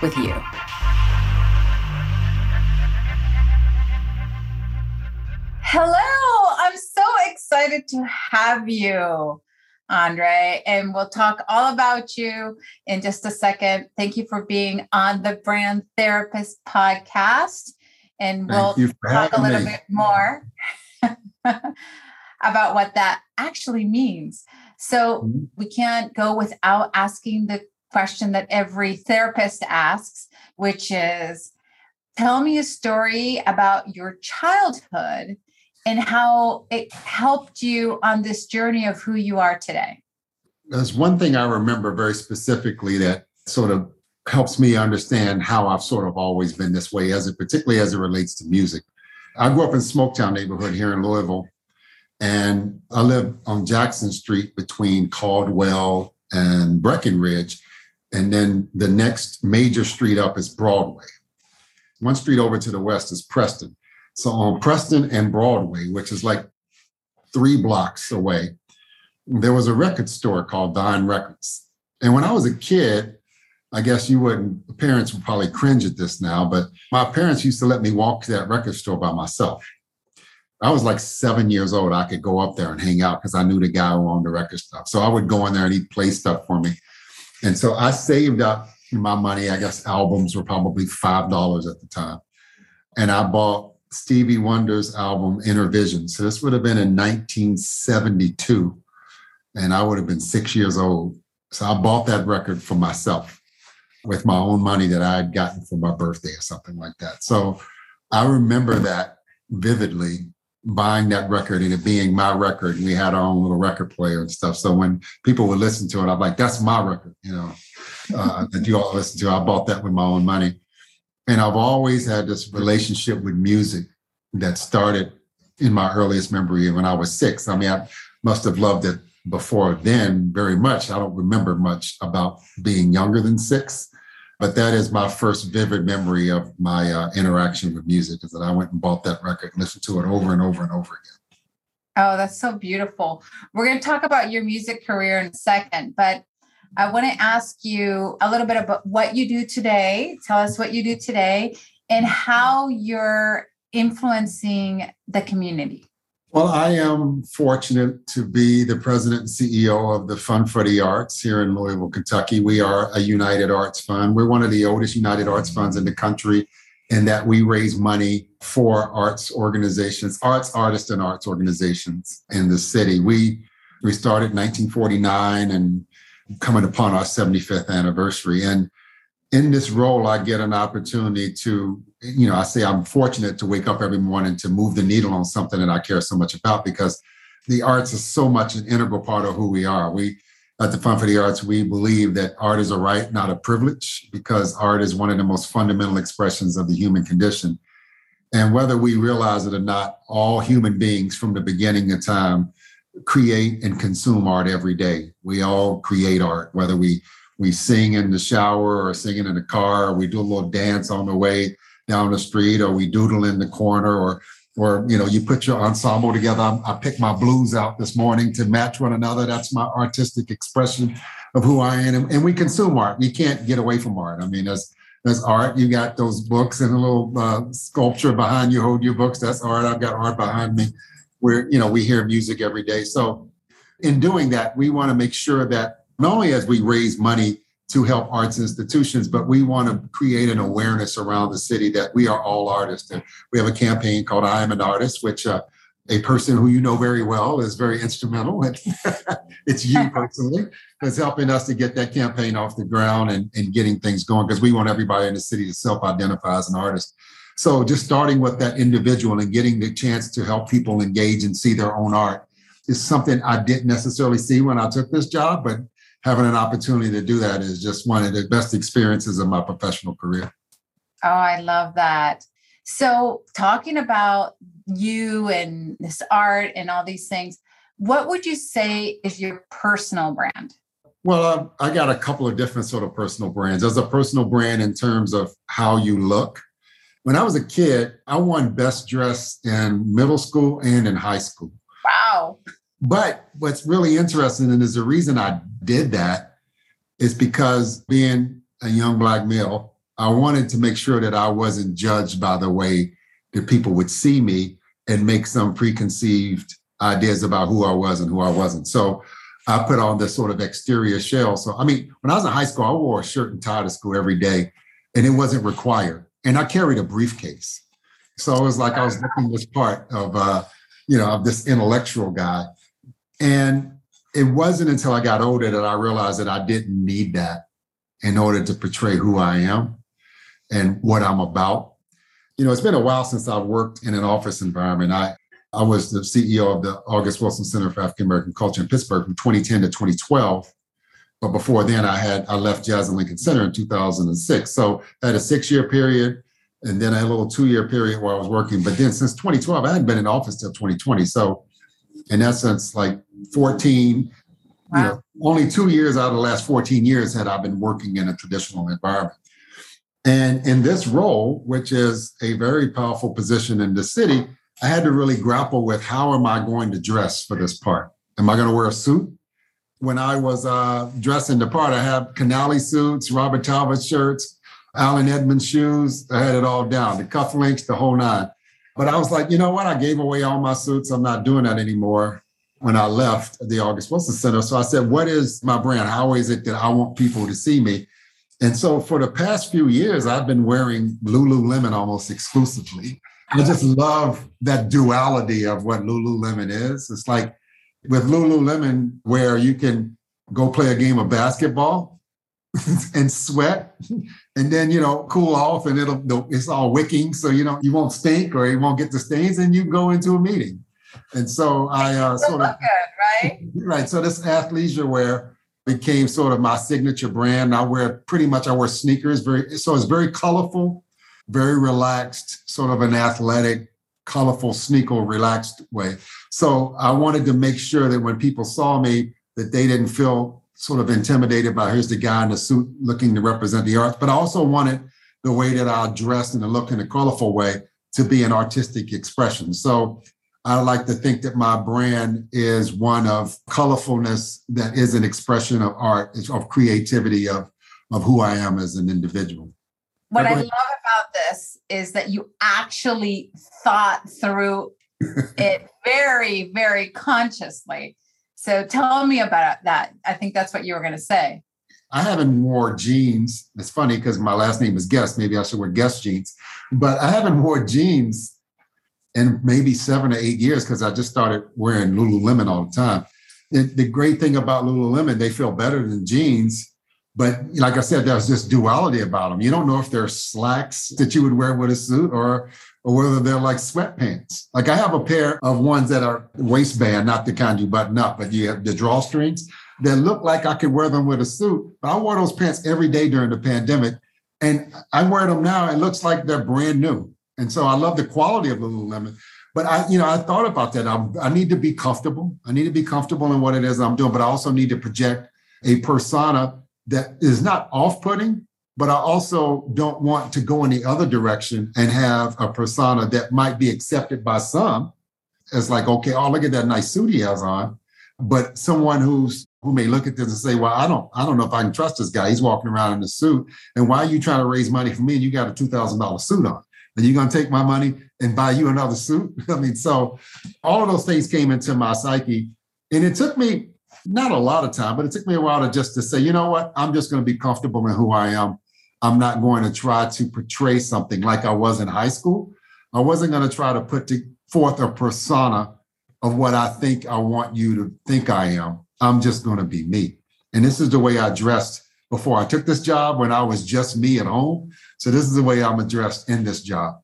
with you. Hello, I'm so excited to have you, Andre, and we'll talk all about you in just a second. Thank you for being on the Brand Therapist podcast, and we'll talk a little me. bit more about what that actually means. So mm-hmm. we can't go without asking the question that every therapist asks, which is tell me a story about your childhood and how it helped you on this journey of who you are today. There's one thing I remember very specifically that sort of helps me understand how I've sort of always been this way, as it particularly as it relates to music. I grew up in Smoketown neighborhood here in Louisville, and I live on Jackson Street between Caldwell and Breckinridge. And then the next major street up is Broadway. One street over to the west is Preston. So on Preston and Broadway, which is like three blocks away, there was a record store called Dime Records. And when I was a kid, I guess you wouldn't, parents would probably cringe at this now, but my parents used to let me walk to that record store by myself. I was like seven years old. I could go up there and hang out because I knew the guy who owned the record stuff. So I would go in there and he'd play stuff for me. And so I saved up my money. I guess albums were probably $5 at the time. And I bought Stevie Wonder's album Innervision. So this would have been in 1972. And I would have been six years old. So I bought that record for myself with my own money that I had gotten for my birthday or something like that. So I remember that vividly buying that record and it being my record. We had our own little record player and stuff. So when people would listen to it, I'm like, that's my record, you know, uh, that you all listen to. I bought that with my own money. And I've always had this relationship with music that started in my earliest memory when I was six. I mean, I must have loved it before then very much. I don't remember much about being younger than six. But that is my first vivid memory of my uh, interaction with music is that I went and bought that record and listened to it over and over and over again. Oh, that's so beautiful. We're going to talk about your music career in a second, but I want to ask you a little bit about what you do today. Tell us what you do today and how you're influencing the community. Well, I am fortunate to be the president and CEO of the Fund for the Arts here in Louisville, Kentucky. We are a United Arts Fund. We're one of the oldest United Arts Funds in the country in that we raise money for arts organizations, arts, artists, and arts organizations in the city. We we started in 1949 and coming upon our 75th anniversary. And in this role, I get an opportunity to, you know, I say I'm fortunate to wake up every morning to move the needle on something that I care so much about because the arts is so much an integral part of who we are. We at the Fund for the Arts, we believe that art is a right, not a privilege, because art is one of the most fundamental expressions of the human condition. And whether we realize it or not, all human beings from the beginning of time create and consume art every day. We all create art, whether we we sing in the shower or singing in the car, or we do a little dance on the way down the street, or we doodle in the corner, or or you know, you put your ensemble together. I, I picked my blues out this morning to match one another. That's my artistic expression of who I am, and, and we consume art. You can't get away from art. I mean, as as art. You got those books and a little uh, sculpture behind you. Hold your books. That's art. I've got art behind me. Where you know we hear music every day. So in doing that, we want to make sure that not only as we raise money to help arts institutions, but we want to create an awareness around the city that we are all artists. And we have a campaign called I Am an Artist, which uh, a person who you know very well is very instrumental. it's you personally that's helping us to get that campaign off the ground and, and getting things going because we want everybody in the city to self-identify as an artist. So just starting with that individual and getting the chance to help people engage and see their own art is something I didn't necessarily see when I took this job, but having an opportunity to do that is just one of the best experiences of my professional career. Oh, I love that. So, talking about you and this art and all these things, what would you say is your personal brand? Well, uh, I got a couple of different sort of personal brands. There's a personal brand in terms of how you look. When I was a kid, I won best dressed in middle school and in high school. Wow. But what's really interesting, and is the reason I did that, is because being a young black male, I wanted to make sure that I wasn't judged by the way that people would see me and make some preconceived ideas about who I was and who I wasn't. So I put on this sort of exterior shell. So, I mean, when I was in high school, I wore a shirt and tie to school every day, and it wasn't required. And I carried a briefcase. So it was like I was looking this part of, uh, you know, of this intellectual guy. And it wasn't until I got older that I realized that I didn't need that in order to portray who I am and what I'm about. You know, it's been a while since I've worked in an office environment. I I was the CEO of the August Wilson Center for African American Culture in Pittsburgh from 2010 to 2012. But before then, I had I left Jazz at Lincoln Center in 2006. So I had a six-year period, and then a little two-year period where I was working. But then since 2012, I hadn't been in office till 2020. So in essence, like 14, wow. you know, only two years out of the last 14 years had I been working in a traditional environment. And in this role, which is a very powerful position in the city, I had to really grapple with how am I going to dress for this part? Am I going to wear a suit? When I was uh, dressing the part, I had Canali suits, Robert Talbott shirts, Allen Edmonds shoes. I had it all down, the cufflinks, the whole nine. But I was like, you know what? I gave away all my suits. I'm not doing that anymore when I left the August Wilson Center. So I said, what is my brand? How is it that I want people to see me? And so for the past few years, I've been wearing Lululemon almost exclusively. I just love that duality of what Lululemon is. It's like with Lululemon, where you can go play a game of basketball and sweat, and then you know cool off, and it'll it's all wicking, so you know you won't stink or you won't get the stains, and you go into a meeting. And so I uh, sort of good, right, right. So this athleisure wear became sort of my signature brand. I wear pretty much I wear sneakers, very so it's very colorful very relaxed, sort of an athletic, colorful, sneaker, relaxed way. So I wanted to make sure that when people saw me, that they didn't feel sort of intimidated by here's the guy in the suit looking to represent the arts. But I also wanted the way that I dressed and the look in a colorful way to be an artistic expression. So I like to think that my brand is one of colorfulness that is an expression of art, of creativity, of, of who I am as an individual. What I love about this is that you actually thought through it very, very consciously. So tell me about that. I think that's what you were going to say. I haven't wore jeans. It's funny because my last name is Guess. Maybe I should wear Guess jeans, but I haven't wore jeans in maybe seven or eight years because I just started wearing Lululemon all the time. The great thing about Lululemon, they feel better than jeans but like I said, there's this duality about them. You don't know if they're slacks that you would wear with a suit or or whether they're like sweatpants. Like I have a pair of ones that are waistband, not the kind you button up, but you have the drawstrings that look like I could wear them with a suit. But I wore those pants every day during the pandemic. And I wear them now. It looks like they're brand new. And so I love the quality of the Lululemon. But I, you know, I thought about that. I'm, I need to be comfortable. I need to be comfortable in what it is I'm doing, but I also need to project a persona that is not off putting, but I also don't want to go in the other direction and have a persona that might be accepted by some as like, okay, oh, look at that nice suit he has on. But someone who's who may look at this and say, well, I don't, I don't know if I can trust this guy. He's walking around in a suit. And why are you trying to raise money for me? And you got a $2,000 suit on. And you're to take my money and buy you another suit? I mean, so all of those things came into my psyche. And it took me not a lot of time, but it took me a while to just to say, you know what, I'm just going to be comfortable in who I am. I'm not going to try to portray something like I was in high school. I wasn't going to try to put forth a persona of what I think I want you to think I am. I'm just going to be me. And this is the way I dressed before I took this job when I was just me at home. So this is the way I'm addressed in this job.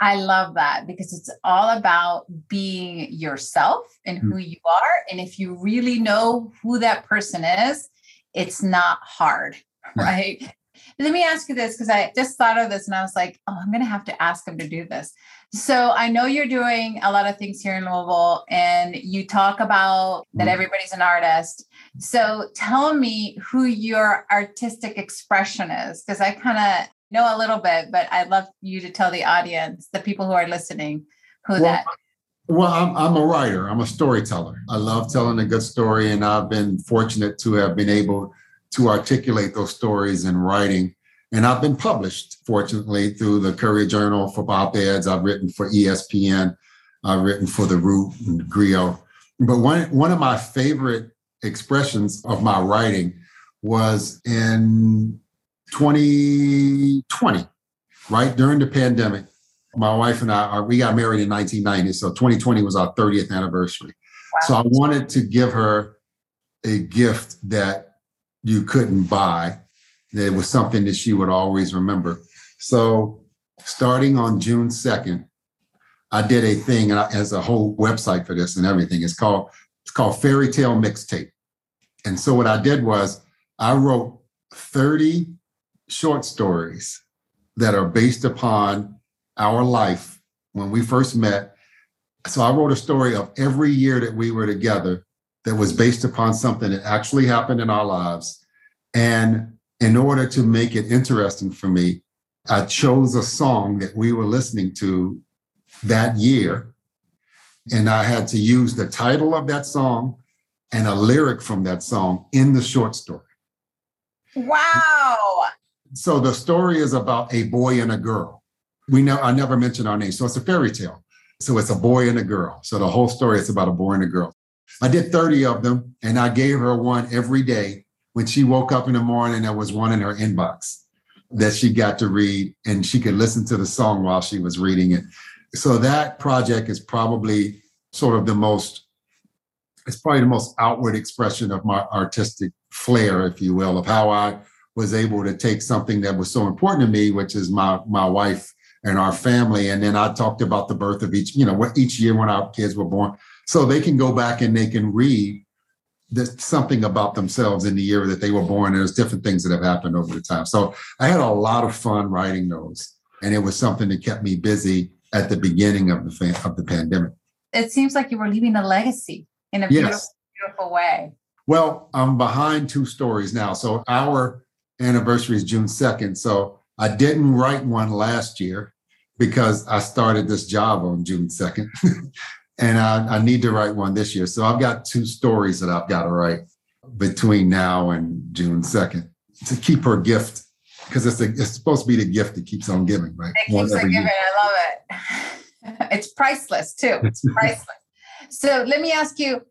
I love that because it's all about being yourself and who mm. you are. And if you really know who that person is, it's not hard, right? Let me ask you this because I just thought of this and I was like, oh, I'm going to have to ask him to do this. So I know you're doing a lot of things here in Louisville and you talk about that mm-hmm. everybody's an artist. So tell me who your artistic expression is because I kind of know a little bit, but I'd love you to tell the audience, the people who are listening, who well, that. Well, I'm, I'm a writer. I'm a storyteller. I love telling a good story, and I've been fortunate to have been able to articulate those stories in writing. And I've been published, fortunately, through the Courier Journal for op eds. I've written for ESPN. I've written for The Root and Grio. But one, one of my favorite expressions of my writing was in 2020, right during the pandemic. My wife and I, uh, we got married in 1990. So 2020 was our 30th anniversary. Wow. So I wanted to give her a gift that you couldn't buy. It was something that she would always remember. So starting on June 2nd, I did a thing as a whole website for this and everything. It's called it's called Fairy Tale Mixtape. And so what I did was I wrote 30 short stories that are based upon our life when we first met. So I wrote a story of every year that we were together that was based upon something that actually happened in our lives. And in order to make it interesting for me, I chose a song that we were listening to that year. And I had to use the title of that song and a lyric from that song in the short story. Wow. So the story is about a boy and a girl. We know I never mentioned our name. So it's a fairy tale. So it's a boy and a girl. So the whole story is about a boy and a girl. I did 30 of them and I gave her one every day. When she woke up in the morning, there was one in her inbox that she got to read and she could listen to the song while she was reading it. So that project is probably sort of the most, it's probably the most outward expression of my artistic flair, if you will, of how I was able to take something that was so important to me, which is my my wife and our family. And then I talked about the birth of each, you know, each year when our kids were born. So they can go back and they can read this, something about themselves in the year that they were born. There's different things that have happened over the time. So I had a lot of fun writing those. And it was something that kept me busy at the beginning of the of the pandemic. It seems like you were leaving a legacy in a yes. beautiful, beautiful way. Well, I'm behind two stories now. So our anniversary is June 2nd. So I didn't write one last year because I started this job on June 2nd. and I, I, need to write one this year. So I've got two stories that I've got to write between now and June 2nd to keep her gift because it's, it's supposed to be the gift that keeps on giving, right? It keeps on giving. Year. I love it. it's priceless too. It's priceless. so let me ask you,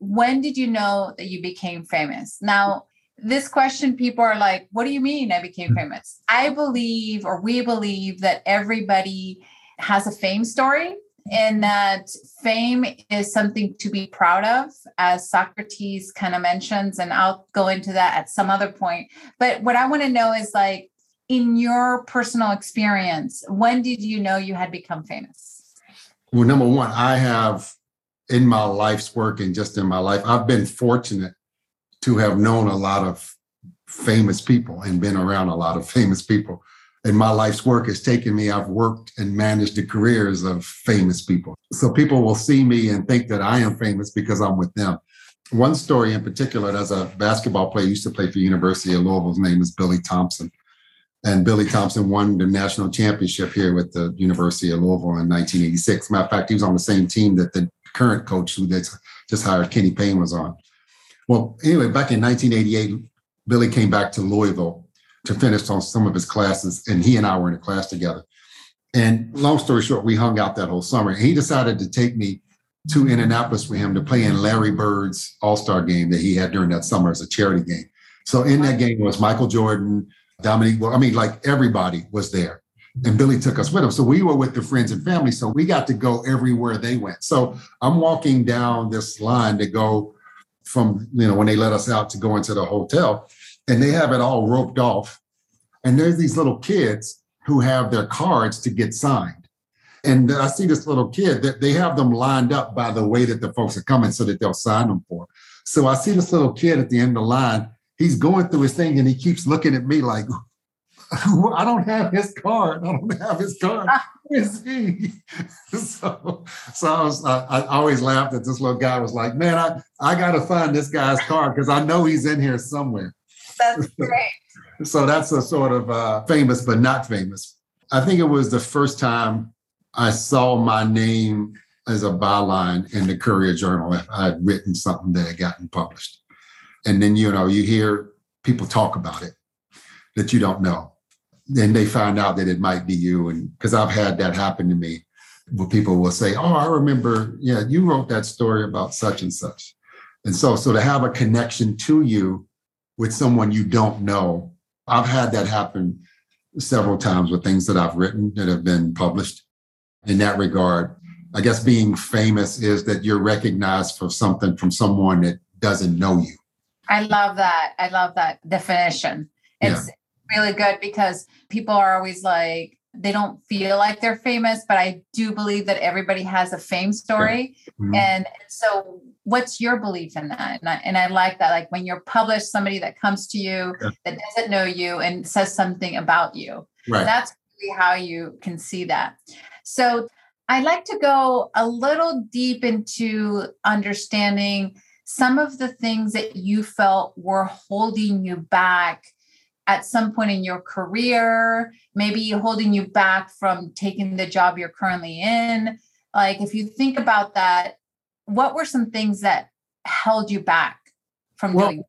when did you know that you became famous? Now, this question people are like what do you mean i became hmm. famous i believe or we believe that everybody has a fame story and that fame is something to be proud of as socrates kind of mentions and i'll go into that at some other point but what i want to know is like in your personal experience when did you know you had become famous well number one i have in my life's work and just in my life i've been fortunate to have known a lot of famous people and been around a lot of famous people. And my life's work has taken me, I've worked and managed the careers of famous people. So people will see me and think that I am famous because I'm with them. One story in particular, as a basketball player, used to play for University of Louisville. His name is Billy Thompson. And Billy Thompson won the national championship here with the University of Louisville in 1986. Matter of fact, he was on the same team that the current coach who just hired Kenny Payne was on. Well, anyway, back in 1988, Billy came back to Louisville to finish on some of his classes, and he and I were in a class together. And long story short, we hung out that whole summer. He decided to take me to Indianapolis with him to play in Larry Bird's All Star game that he had during that summer as a charity game. So in that game was Michael Jordan, Dominique. Well, I mean, like everybody was there. And Billy took us with him. So we were with the friends and family. So we got to go everywhere they went. So I'm walking down this line to go from you know when they let us out to go into the hotel and they have it all roped off and there's these little kids who have their cards to get signed and i see this little kid that they have them lined up by the way that the folks are coming so that they'll sign them for so i see this little kid at the end of the line he's going through his thing and he keeps looking at me like, I don't have his card. I don't have his card. Where is he? so, so I, was, I, I, always laughed at this little guy. was like, man, I, I got to find this guy's card because I know he's in here somewhere. That's great. so that's a sort of uh, famous but not famous. I think it was the first time I saw my name as a byline in the Courier Journal if I had written something that had gotten published. And then, you know, you hear people talk about it that you don't know then they find out that it might be you. And because I've had that happen to me, where people will say, "Oh, I remember, yeah, you wrote that story about such and such." And so, so to have a connection to you with someone you don't know, I've had that happen several times with things that I've written that have been published. In that regard, I guess being famous is that you're recognized for something from someone that doesn't know you. I love that. I love that definition. It's yeah really good because people are always like, they don't feel like they're famous, but I do believe that everybody has a fame story. Mm-hmm. And so, what's your belief in that? And I, and I like that. Like when you're published, somebody that comes to you yeah. that doesn't know you and says something about you. Right. That's really how you can see that. So, I'd like to go a little deep into understanding some of the things that you felt were holding you back at some point in your career, maybe holding you back from taking the job you're currently in. Like, if you think about that, what were some things that held you back from well, doing?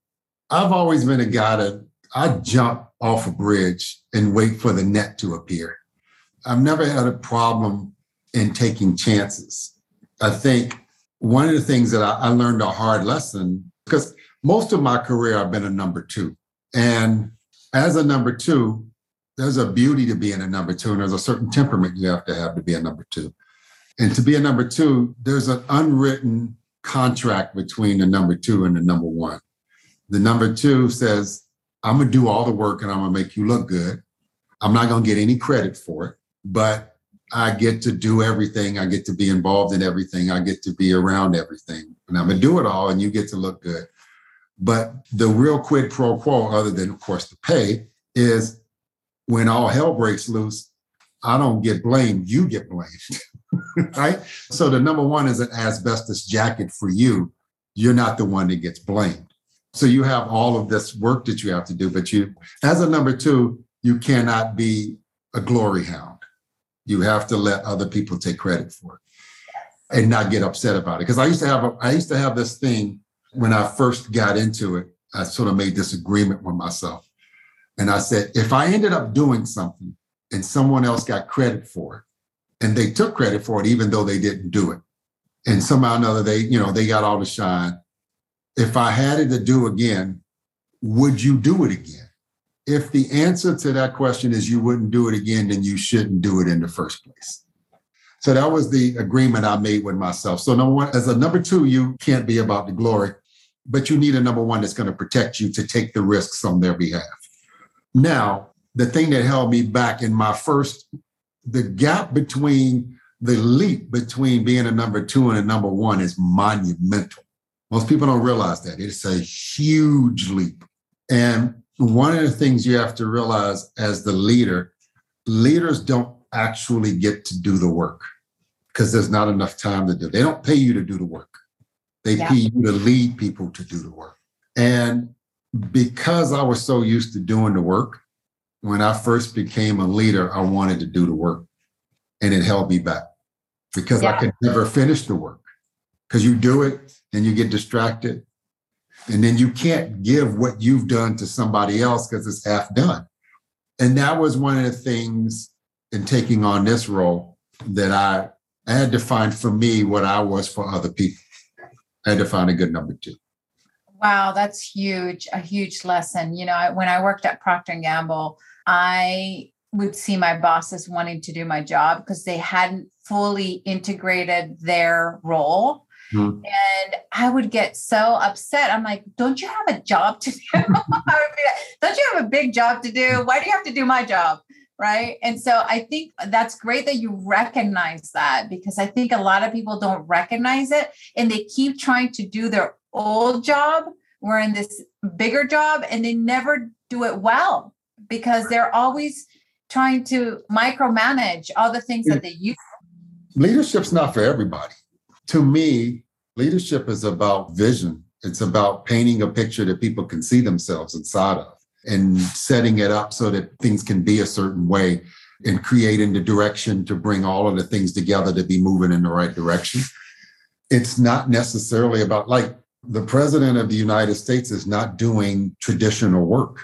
I've always been a guy that I jump off a bridge and wait for the net to appear. I've never had a problem in taking chances. I think one of the things that I, I learned a hard lesson because most of my career I've been a number two. And as a number two, there's a beauty to being a number two, and there's a certain temperament you have to have to be a number two. And to be a number two, there's an unwritten contract between the number two and the number one. The number two says, I'm going to do all the work and I'm going to make you look good. I'm not going to get any credit for it, but I get to do everything. I get to be involved in everything. I get to be around everything. And I'm going to do it all and you get to look good. But the real quid pro quo, other than, of course, the pay, is when all hell breaks loose, I don't get blamed, you get blamed. right? So the number one is an asbestos jacket for you. You're not the one that gets blamed. So you have all of this work that you have to do, but you, as a number two, you cannot be a glory hound. You have to let other people take credit for it and not get upset about it. Because I used to have a, I used to have this thing when I first got into it, I sort of made this agreement with myself. And I said, if I ended up doing something and someone else got credit for it, and they took credit for it, even though they didn't do it, and somehow or another they, you know, they got all the shine. If I had it to do again, would you do it again? If the answer to that question is you wouldn't do it again, then you shouldn't do it in the first place. So that was the agreement I made with myself. So number one, as a number two, you can't be about the glory, but you need a number one that's going to protect you to take the risks on their behalf. Now, the thing that held me back in my first, the gap between the leap between being a number two and a number one is monumental. Most people don't realize that. It's a huge leap. And one of the things you have to realize as the leader, leaders don't actually get to do the work because there's not enough time to do. They don't pay you to do the work. They yeah. pay you to lead people to do the work. And because I was so used to doing the work, when I first became a leader, I wanted to do the work. And it held me back because yeah. I could never finish the work. Because you do it and you get distracted. And then you can't give what you've done to somebody else because it's half done. And that was one of the things in taking on this role that I, I had to find for me what I was for other people. I had to find a good number two. Wow, that's huge, a huge lesson. You know, when I worked at Procter and Gamble, I would see my bosses wanting to do my job because they hadn't fully integrated their role. Mm-hmm. And I would get so upset. I'm like, don't you have a job to do? don't you have a big job to do? Why do you have to do my job? Right and so i think that's great that you recognize that because i think a lot of people don't recognize it and they keep trying to do their old job We're in this bigger job and they never do it well because they're always trying to micromanage all the things that they use. Leadership's not for everybody. To me, leadership is about vision. It's about painting a picture that people can see themselves inside of and setting it up so that things can be a certain way and creating the direction to bring all of the things together to be moving in the right direction. It's not necessarily about like the president of the United States is not doing traditional work.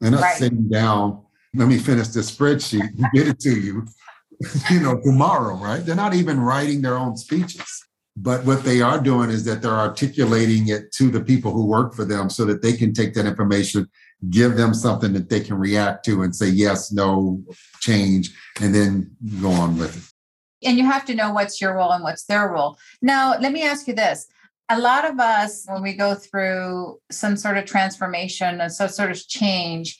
They're not right. sitting down, let me finish this spreadsheet and get it to you, you know, tomorrow, right? They're not even writing their own speeches. But what they are doing is that they're articulating it to the people who work for them so that they can take that information, give them something that they can react to and say yes, no, change, and then go on with it. And you have to know what's your role and what's their role. Now, let me ask you this. A lot of us, when we go through some sort of transformation and some sort of change,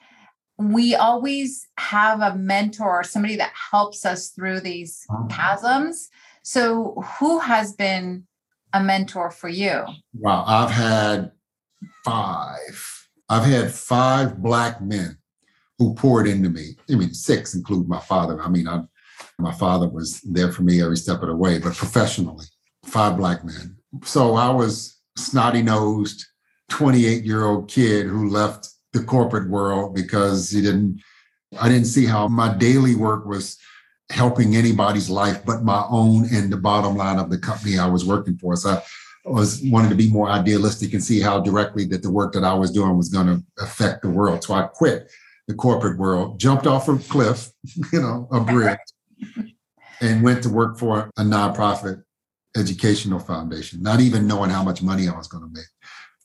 we always have a mentor, or somebody that helps us through these uh-huh. chasms. So, who has been a mentor for you? Wow, I've had five. I've had five black men who poured into me. I mean, six include my father. I mean, I, my father was there for me every step of the way, but professionally, five black men. So I was snotty nosed, 28 year old kid who left the corporate world because he didn't, I didn't see how my daily work was helping anybody's life but my own and the bottom line of the company I was working for. So I was wanted to be more idealistic and see how directly that the work that I was doing was going to affect the world. So I quit the corporate world, jumped off a cliff, you know, a bridge, and went to work for a nonprofit educational foundation, not even knowing how much money I was going to make.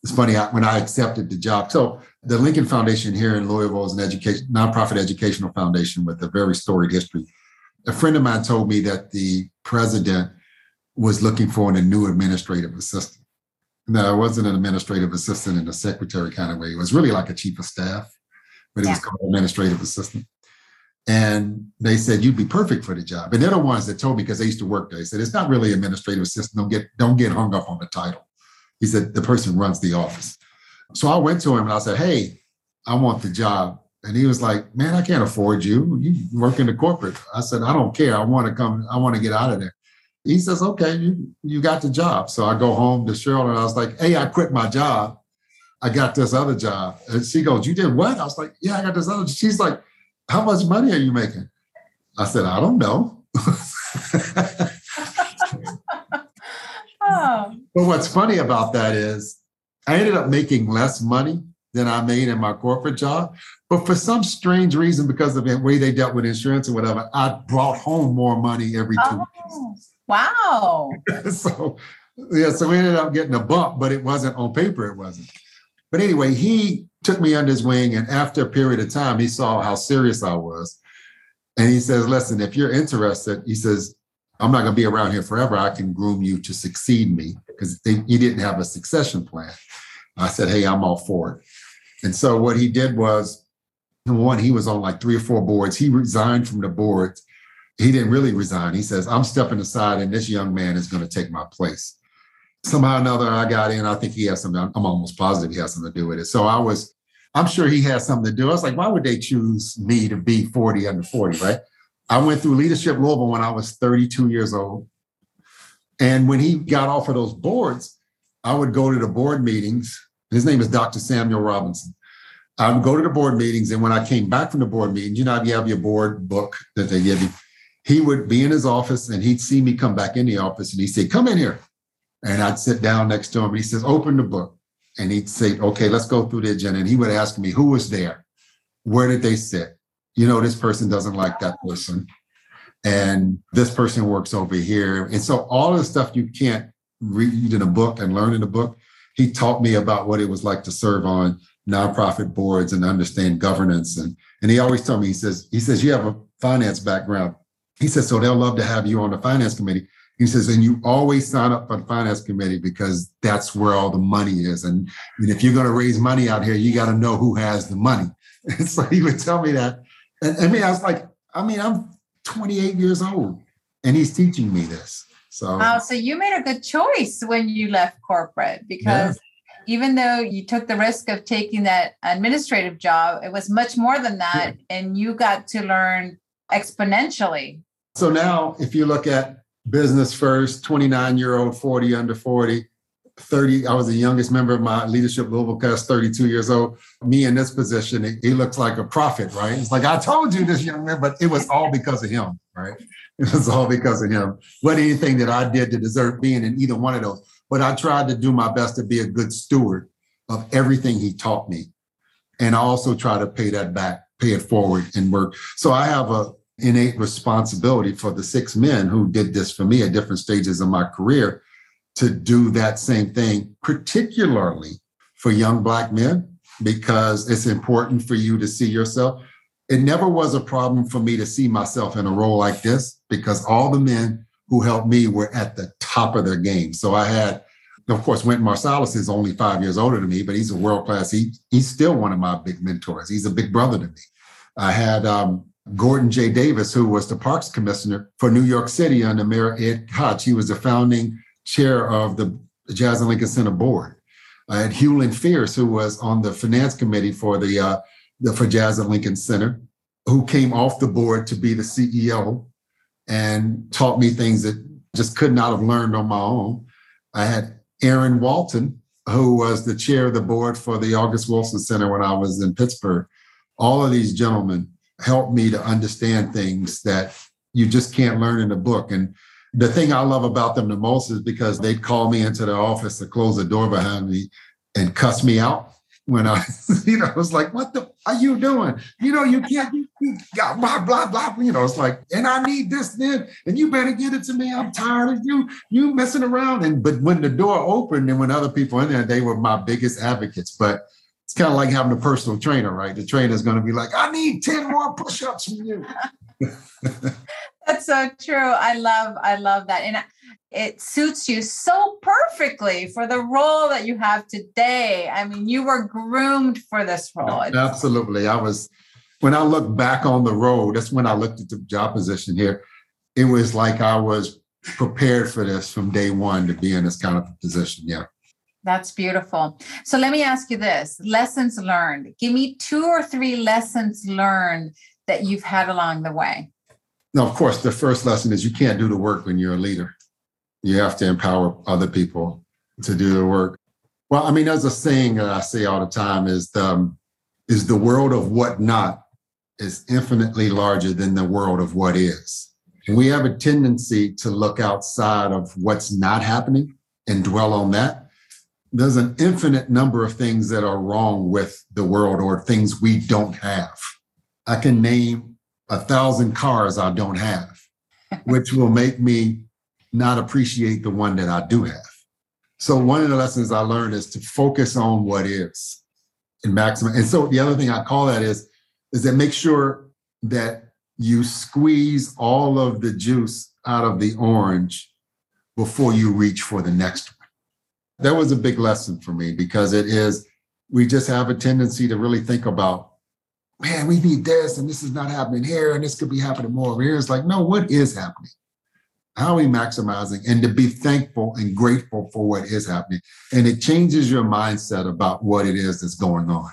It's funny when I accepted the job. So the Lincoln Foundation here in Louisville is an education nonprofit educational foundation with a very storied history a friend of mine told me that the president was looking for a new administrative assistant. Now, it wasn't an administrative assistant in a secretary kind of way. It was really like a chief of staff, but it yeah. was called administrative assistant. And they said you'd be perfect for the job. And they're the ones that told me because they used to work there. They said it's not really administrative assistant. Don't get don't get hung up on the title. He said the person runs the office. So I went to him and I said, Hey, I want the job. And he was like, Man, I can't afford you. You work in the corporate. I said, I don't care. I want to come, I want to get out of there. He says, Okay, you, you got the job. So I go home to Cheryl and I was like, Hey, I quit my job. I got this other job. And she goes, You did what? I was like, Yeah, I got this other. Job. She's like, How much money are you making? I said, I don't know. oh. But what's funny about that is I ended up making less money than I made in my corporate job. But for some strange reason, because of the way they dealt with insurance or whatever, I brought home more money every two oh, weeks. Wow. so yeah, so we ended up getting a bump, but it wasn't on paper, it wasn't. But anyway, he took me under his wing, and after a period of time, he saw how serious I was. And he says, Listen, if you're interested, he says, I'm not going to be around here forever. I can groom you to succeed me because he didn't have a succession plan. I said, Hey, I'm all for it. And so what he did was, one, he was on like three or four boards. He resigned from the boards. He didn't really resign. He says, I'm stepping aside and this young man is going to take my place. Somehow or another, I got in. I think he has something, I'm almost positive he has something to do with it. So I was, I'm sure he has something to do. I was like, why would they choose me to be 40 under 40, right? I went through Leadership Louisville when I was 32 years old. And when he got off of those boards, I would go to the board meetings his name is Dr. Samuel Robinson. I would go to the board meetings, and when I came back from the board meetings, you know, you have your board book that they give you. He would be in his office, and he'd see me come back in the office, and he'd say, "Come in here," and I'd sit down next to him. And he says, "Open the book," and he'd say, "Okay, let's go through the agenda." And he would ask me, "Who was there? Where did they sit? You know, this person doesn't like that person, and this person works over here." And so all of the stuff you can't read in a book and learn in a book he taught me about what it was like to serve on nonprofit boards and understand governance. And, and he always told me, he says, he says, you have a finance background. He says, so they'll love to have you on the finance committee. He says, and you always sign up for the finance committee because that's where all the money is. And, and if you're going to raise money out here, you got to know who has the money. And so he would tell me that. And I mean, I was like, I mean, I'm 28 years old and he's teaching me this. So oh, so you made a good choice when you left corporate because even though you took the risk of taking that administrative job, it was much more than that. Yeah. And you got to learn exponentially. So now, if you look at business first, 29 year old, 40 under 40, 30, I was the youngest member of my leadership Louisville cast, 32 years old. Me in this position, he looks like a prophet, right? It's like, I told you this young man, but it was all because of him, right? It was all because of him. What anything that I did to deserve being in either one of those. But I tried to do my best to be a good steward of everything he taught me. And I also try to pay that back, pay it forward and work. So I have a innate responsibility for the six men who did this for me at different stages of my career to do that same thing, particularly for young Black men, because it's important for you to see yourself. It never was a problem for me to see myself in a role like this because all the men who helped me were at the top of their game. So I had, of course, Wynton Marsalis is only five years older than me, but he's a world class. He, he's still one of my big mentors. He's a big brother to me. I had um, Gordon J. Davis, who was the parks commissioner for New York City under Mayor Ed Koch. He was the founding chair of the Jazz at Lincoln Center board. I had Hughlyn Fierce, who was on the finance committee for the, uh, the for Jazz at Lincoln Center, who came off the board to be the CEO and taught me things that just could not have learned on my own. I had Aaron Walton, who was the chair of the board for the August Wilson Center when I was in Pittsburgh. All of these gentlemen helped me to understand things that you just can't learn in a book. And the thing I love about them the most is because they'd call me into the office to close the door behind me and cuss me out when I, you know, I was like, what the are you doing? You know, you can't, you, you got blah, blah, blah. You know, it's like, and I need this then, and you better get it to me. I'm tired of you, you messing around. And but when the door opened and when other people in there, they were my biggest advocates. But kind of like having a personal trainer, right? The trainer's going to be like, I need 10 more push-ups from you. That's so true. I love, I love that. And it suits you so perfectly for the role that you have today. I mean, you were groomed for this role. Absolutely. I was, when I look back on the road, that's when I looked at the job position here. It was like I was prepared for this from day one to be in this kind of position. Yeah. That's beautiful. So let me ask you this lessons learned. Give me two or three lessons learned that you've had along the way. Now, of course, the first lesson is you can't do the work when you're a leader. You have to empower other people to do the work. Well, I mean, there's a saying that I say all the time is the, um, is the world of what not is infinitely larger than the world of what is. And we have a tendency to look outside of what's not happening and dwell on that there's an infinite number of things that are wrong with the world or things we don't have. I can name a thousand cars I don't have, which will make me not appreciate the one that I do have. So one of the lessons I learned is to focus on what is and maximum. And so the other thing I call that is, is that make sure that you squeeze all of the juice out of the orange before you reach for the next that was a big lesson for me because it is, we just have a tendency to really think about, man, we need this and this is not happening here and this could be happening more over here. It's like, no, what is happening? How are we maximizing and to be thankful and grateful for what is happening? And it changes your mindset about what it is that's going on.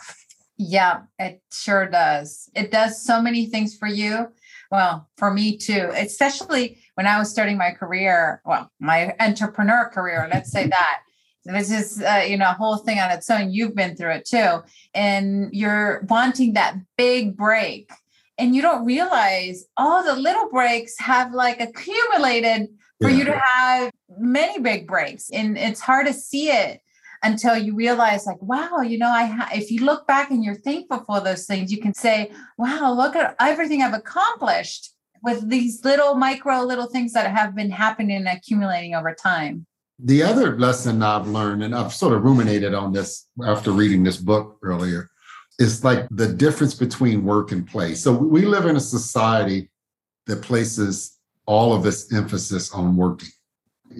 Yeah, it sure does. It does so many things for you. Well, for me too, especially when I was starting my career, well, my entrepreneur career, let's say that this is uh, you know a whole thing on its own. You've been through it too. And you're wanting that big break. And you don't realize all the little breaks have like accumulated for yeah. you to have many big breaks. And it's hard to see it until you realize like wow you know i ha- if you look back and you're thankful for those things you can say wow look at everything i've accomplished with these little micro little things that have been happening and accumulating over time the other lesson I've learned, and I've sort of ruminated on this after reading this book earlier, is like the difference between work and play. So we live in a society that places all of this emphasis on working.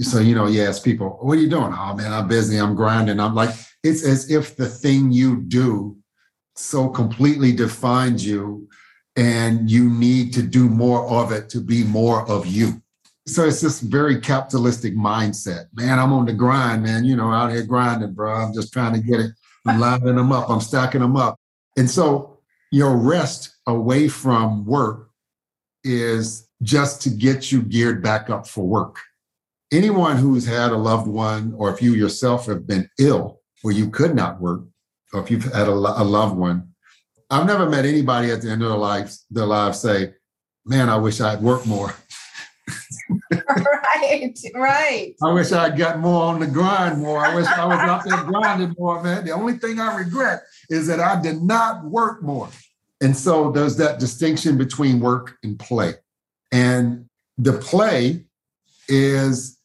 So, you know, you ask people, what are you doing? Oh man, I'm busy, I'm grinding. I'm like, it's as if the thing you do so completely defines you and you need to do more of it to be more of you. So it's this very capitalistic mindset. Man, I'm on the grind, man. You know, out here grinding, bro. I'm just trying to get it. I'm lining them up. I'm stacking them up. And so your rest away from work is just to get you geared back up for work. Anyone who's had a loved one, or if you yourself have been ill where you could not work, or if you've had a, a loved one, I've never met anybody at the end of their life, their lives say, "Man, I wish I'd worked more." Right, right. I wish I'd got more on the grind more. I wish I was out there grinding more, man. The only thing I regret is that I did not work more. And so there's that distinction between work and play. And the play is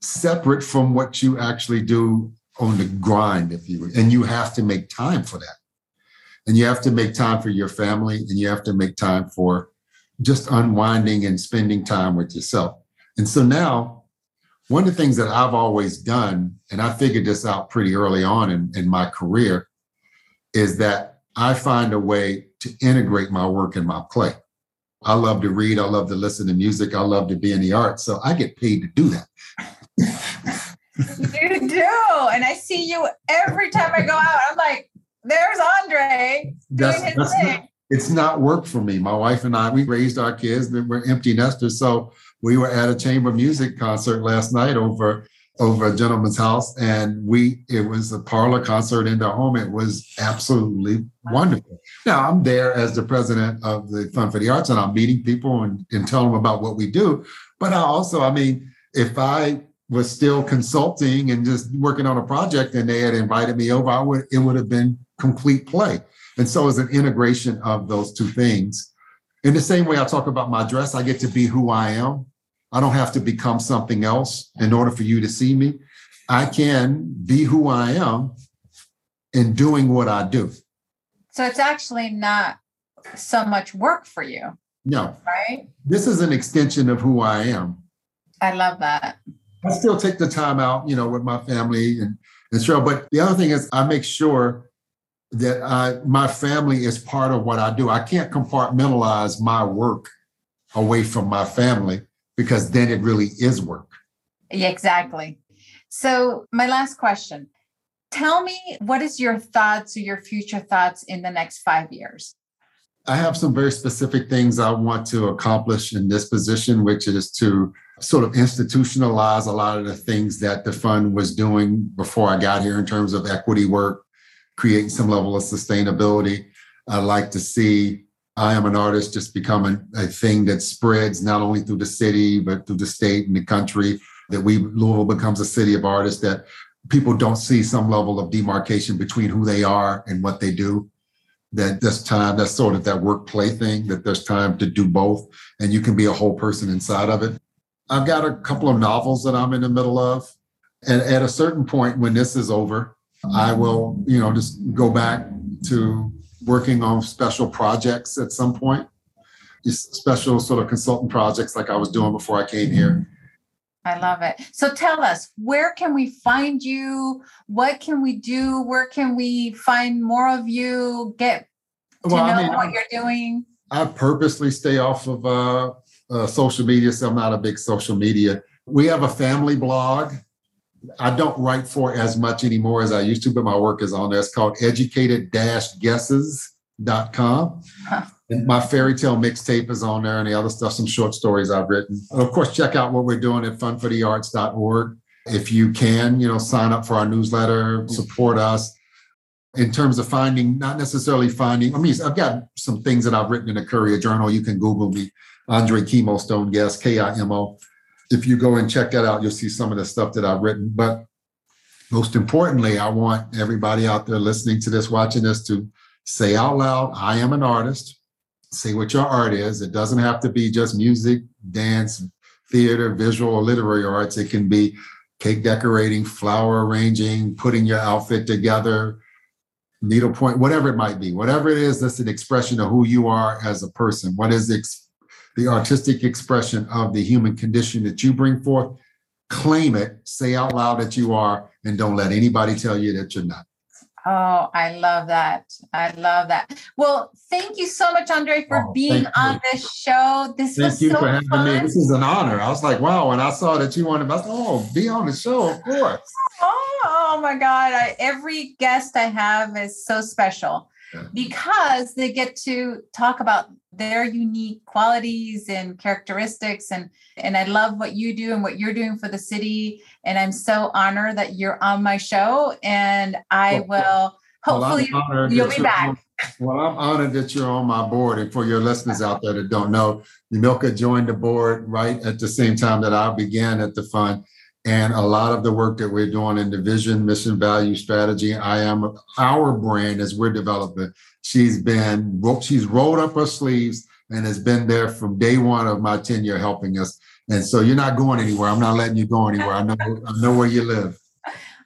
separate from what you actually do on the grind, if you. And you have to make time for that. And you have to make time for your family and you have to make time for just unwinding and spending time with yourself. And so now, one of the things that I've always done, and I figured this out pretty early on in, in my career, is that I find a way to integrate my work and my play. I love to read, I love to listen to music, I love to be in the arts. So I get paid to do that. you do. And I see you every time I go out. I'm like, there's Andre. That's, that's not, it's not work for me. My wife and I, we raised our kids, we're empty nesters. So we were at a chamber music concert last night over over a gentleman's house and we it was a parlor concert in their home it was absolutely wonderful now i'm there as the president of the fund for the arts and i'm meeting people and, and tell them about what we do but i also i mean if i was still consulting and just working on a project and they had invited me over i would it would have been complete play and so it's an integration of those two things in the same way i talk about my dress i get to be who i am I don't have to become something else in order for you to see me. I can be who I am in doing what I do. So it's actually not so much work for you. No. Right? This is an extension of who I am. I love that. I still take the time out, you know, with my family and and so, but the other thing is I make sure that I my family is part of what I do. I can't compartmentalize my work away from my family because then it really is work. Yeah, exactly. So, my last question tell me what is your thoughts or your future thoughts in the next five years? I have some very specific things I want to accomplish in this position, which is to sort of institutionalize a lot of the things that the fund was doing before I got here in terms of equity work, creating some level of sustainability. I'd like to see I am an artist just becoming a thing that spreads not only through the city, but through the state and the country. That we, Louisville becomes a city of artists, that people don't see some level of demarcation between who they are and what they do. That there's time, that's sort of that work play thing, that there's time to do both and you can be a whole person inside of it. I've got a couple of novels that I'm in the middle of. And at a certain point when this is over, I will, you know, just go back to working on special projects at some point, these special sort of consultant projects like I was doing before I came here. I love it. So tell us, where can we find you? What can we do? Where can we find more of you? Get to well, know I mean, what you're doing? I purposely stay off of uh, uh, social media, so I'm not a big social media. We have a family blog I don't write for as much anymore as I used to, but my work is on there. It's called educated-guesses.com. Huh. And my fairy tale mixtape is on there and the other stuff, some short stories I've written. And of course, check out what we're doing at fundforthearts.org. If you can, you know, sign up for our newsletter, support us. In terms of finding, not necessarily finding, I mean, I've got some things that I've written in the Courier Journal. You can Google me, Andre Kimo Stone Guess, K I M O if you go and check that out, you'll see some of the stuff that I've written. But most importantly, I want everybody out there listening to this, watching this, to say out loud, I am an artist. Say what your art is. It doesn't have to be just music, dance, theater, visual, or literary arts. It can be cake decorating, flower arranging, putting your outfit together, needlepoint, whatever it might be. Whatever it is, that's an expression of who you are as a person. What is the the artistic expression of the human condition that you bring forth. Claim it, say out loud that you are, and don't let anybody tell you that you're not. Oh, I love that. I love that. Well, thank you so much, Andre, for oh, being on this show. This thank was you so for having fun. me. This is an honor. I was like, wow. When I saw that you wanted, I oh, be on the show, of course. Oh, oh my God. I, every guest I have is so special yeah. because they get to talk about their unique qualities and characteristics and and I love what you do and what you're doing for the city and I'm so honored that you're on my show and I will hopefully well, you'll be back. On, well, I'm honored that you're on my board and for your listeners out there that don't know, Yamilka joined the board right at the same time that I began at the fund and a lot of the work that we're doing in the vision, mission, value, strategy, I am our brand as we're developing. She's been she's rolled up her sleeves and has been there from day one of my tenure helping us. And so you're not going anywhere. I'm not letting you go anywhere. I know I know where you live.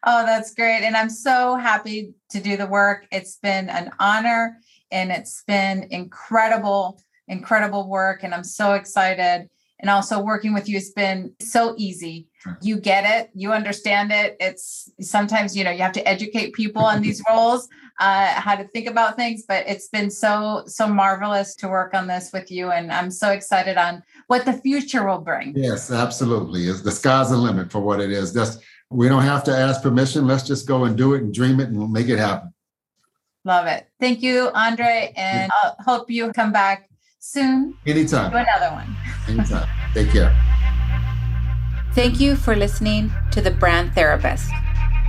Oh, that's great. And I'm so happy to do the work. It's been an honor and it's been incredible, incredible work. And I'm so excited and also working with you has been so easy. You get it you understand it. It's sometimes you know you have to educate people on these roles uh, how to think about things but it's been so so marvelous to work on this with you and i'm so excited on what the future will bring. Yes absolutely. Is the sky's the limit for what it is. That's we don't have to ask permission. Let's just go and do it and dream it and we'll make it happen. Love it. Thank you andre and i hope you come back soon anytime. do another one anytime take care Thank you for listening to The Brand Therapist.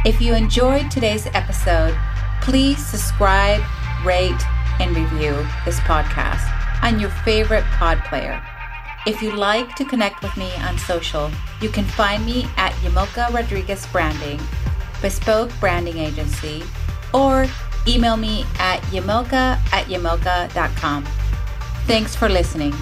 If you enjoyed today's episode, please subscribe, rate, and review this podcast on your favorite pod player. If you'd like to connect with me on social, you can find me at Yamilka Rodriguez Branding, Bespoke Branding Agency, or email me at yamilka at yamilka.com. Thanks for listening.